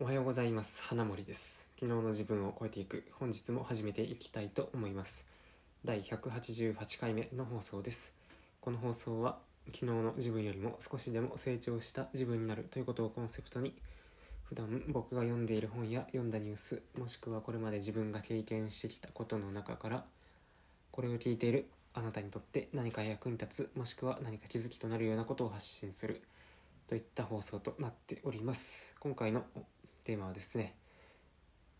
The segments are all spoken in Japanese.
おはようございます。花森です。昨日の自分を超えていく。本日も始めていきたいと思います。第188回目の放送です。この放送は昨日の自分よりも少しでも成長した自分になるということをコンセプトに普段僕が読んでいる本や読んだニュースもしくはこれまで自分が経験してきたことの中からこれを聞いているあなたにとって何か役に立つもしくは何か気づきとなるようなことを発信するといった放送となっております。今回のテーマはですね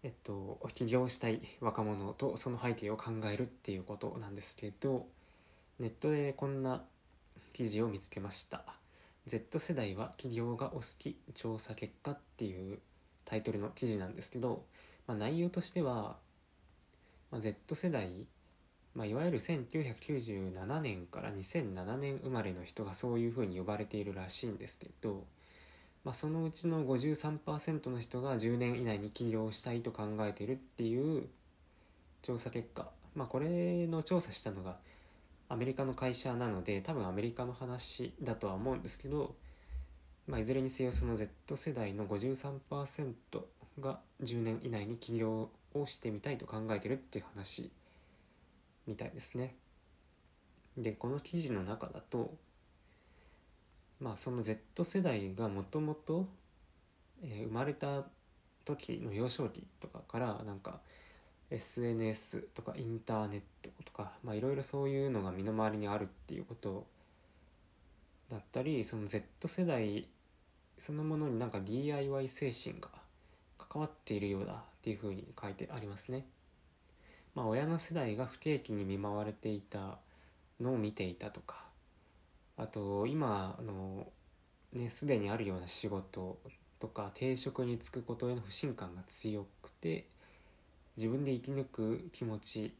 えっと起業したい若者とその背景を考えるっていうことなんですけどネットでこんな記事を見つけました。Z 世代は起業がお好き調査結果っていうタイトルの記事なんですけど、まあ、内容としては、まあ、Z 世代まあ、いわゆる1997年から2007年生まれの人がそういうふうに呼ばれているらしいんですけど、まあ、そのうちの53%の人が10年以内に起業したいと考えているっていう調査結果、まあ、これの調査したのがアメリカの会社なので多分アメリカの話だとは思うんですけど、まあ、いずれにせよその Z 世代の53%が10年以内に起業をしてみたいと考えてるっていう話みたいですね。でこの記事の中だとまあその Z 世代がもともと生まれた時の幼少期とかからなんか SNS とかインターネットとかいろいろそういうのが身の回りにあるっていうことだったりその Z 世代そのものになんか DIY 精神が関わっているようだっていうふうに書いてありますね。まあ、親の世代が不景気に見舞われていたのを見ていたとかあと今あのねすでにあるような仕事とか定職に就くことへの不信感が強くて自分で生き抜く気持ち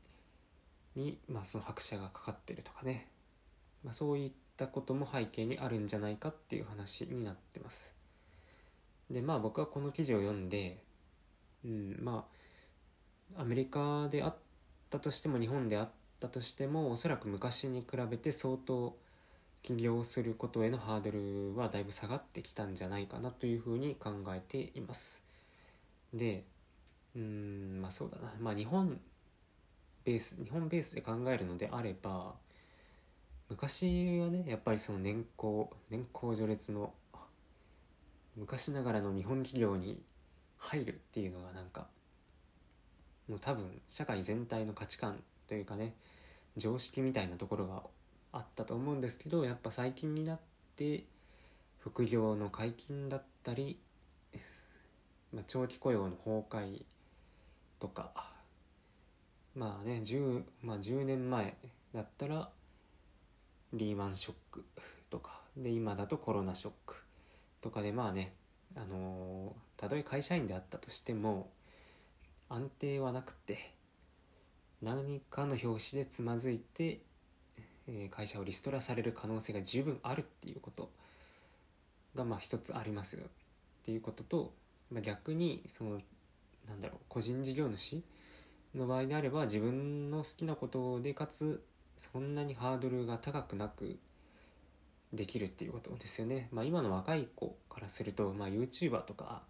に、まあ、その拍車がかかってるとかね、まあ、そういったことも背景にあるんじゃないかっていう話になってます。でまあ僕はこの記事を読んで、うん、まあアメリカであったとしても日本であったとしてもおそらく昔に比べて相当起業することへのハードルはだいぶ下がってきたんじゃないかなというふうに考えています。でうんまあそうだなまあ日本ベース日本ベースで考えるのであれば昔はねやっぱりその年功年功序列の昔ながらの日本企業に入るっていうのがなんかもう多分社会全体の価値観というかね常識みたいなところがあったと思うんですけどやっぱ最近になって副業の解禁だったり、まあ、長期雇用の崩壊とかまあね 10,、まあ、10年前だったらリーマンショックとかで今だとコロナショックとかでまあねあのたとえ会社員であったとしても安定はなくて何かの拍子でつまずいて、会社をリストラされる可能性が十分あるっていうことがまあ一つありますっていうことと、まあ、逆にそのなんだろう個人事業主の場合であれば自分の好きなことでかつそんなにハードルが高くなくできるっていうことですよね。まあ、今の若い子からすると、まあ、YouTuber とか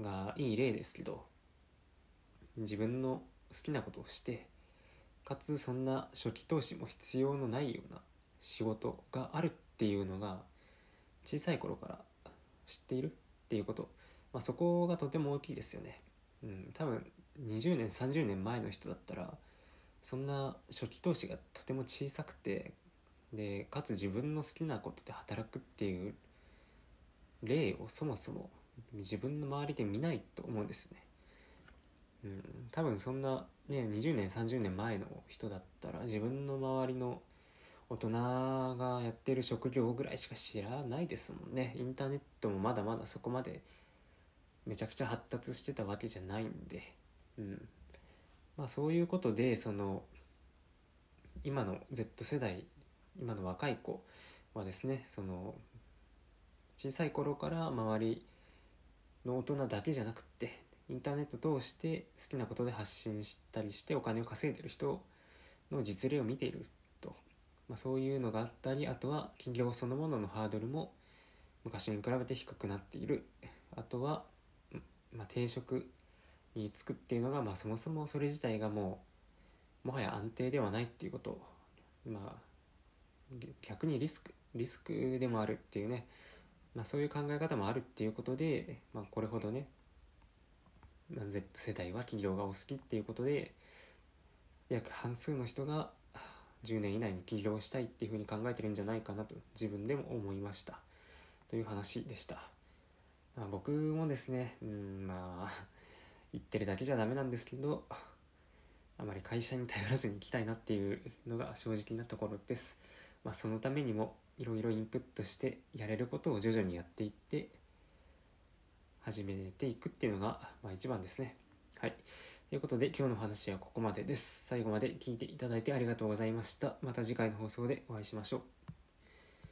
がいい例ですけど自分の好きなことをしてかつそんな初期投資も必要のないような仕事があるっていうのが小さい頃から知っているっていうこと、まあ、そこがとても大きいですよね。うん、多分20年30年前の人だったらそんな初期投資がとても小さくてでかつ自分の好きなことで働くっていう例をそもそも自分の周りで見ないと思うんですね。うん、多分そんなね20年30年前の人だったら自分の周りの大人がやってる職業ぐらいしか知らないですもんね。インターネットもまだまだそこまでめちゃくちゃ発達してたわけじゃないんで、うん、まあそういうことでその今の Z 世代今の若い子はですねその小さい頃から周りの大人だけじゃなくってインターネット通して好きなことで発信したりしてお金を稼いでる人の実例を見ていると、まあ、そういうのがあったりあとは企業そのもののハードルも昔に比べて低くなっている。あとはまあ、定職に就くっていうのが、まあ、そもそもそれ自体がもうもはや安定ではないっていうこと。まあ逆にリスクリスクでもあるっていうね、まあ、そういう考え方もあるっていうことで、まあ、これほどね、まあ、Z 世代は企業がお好きっていうことで約半数の人が10年以内に起業したいっていうふうに考えてるんじゃないかなと自分でも思いました。という話でした、まあ、僕もですねうんまあ 言ってるだけじゃダメなんですけどあまり会社に頼らずに行きたいなっていうのが正直なところです、まあ、そのためにもいろいろインプットしてやれることを徐々にやっていって始めていくっていうのが、まあ、一番ですねはいということで今日の話はここまでです。最後まで聞いていただいてありがとうございました。また次回の放送でお会いしましょう。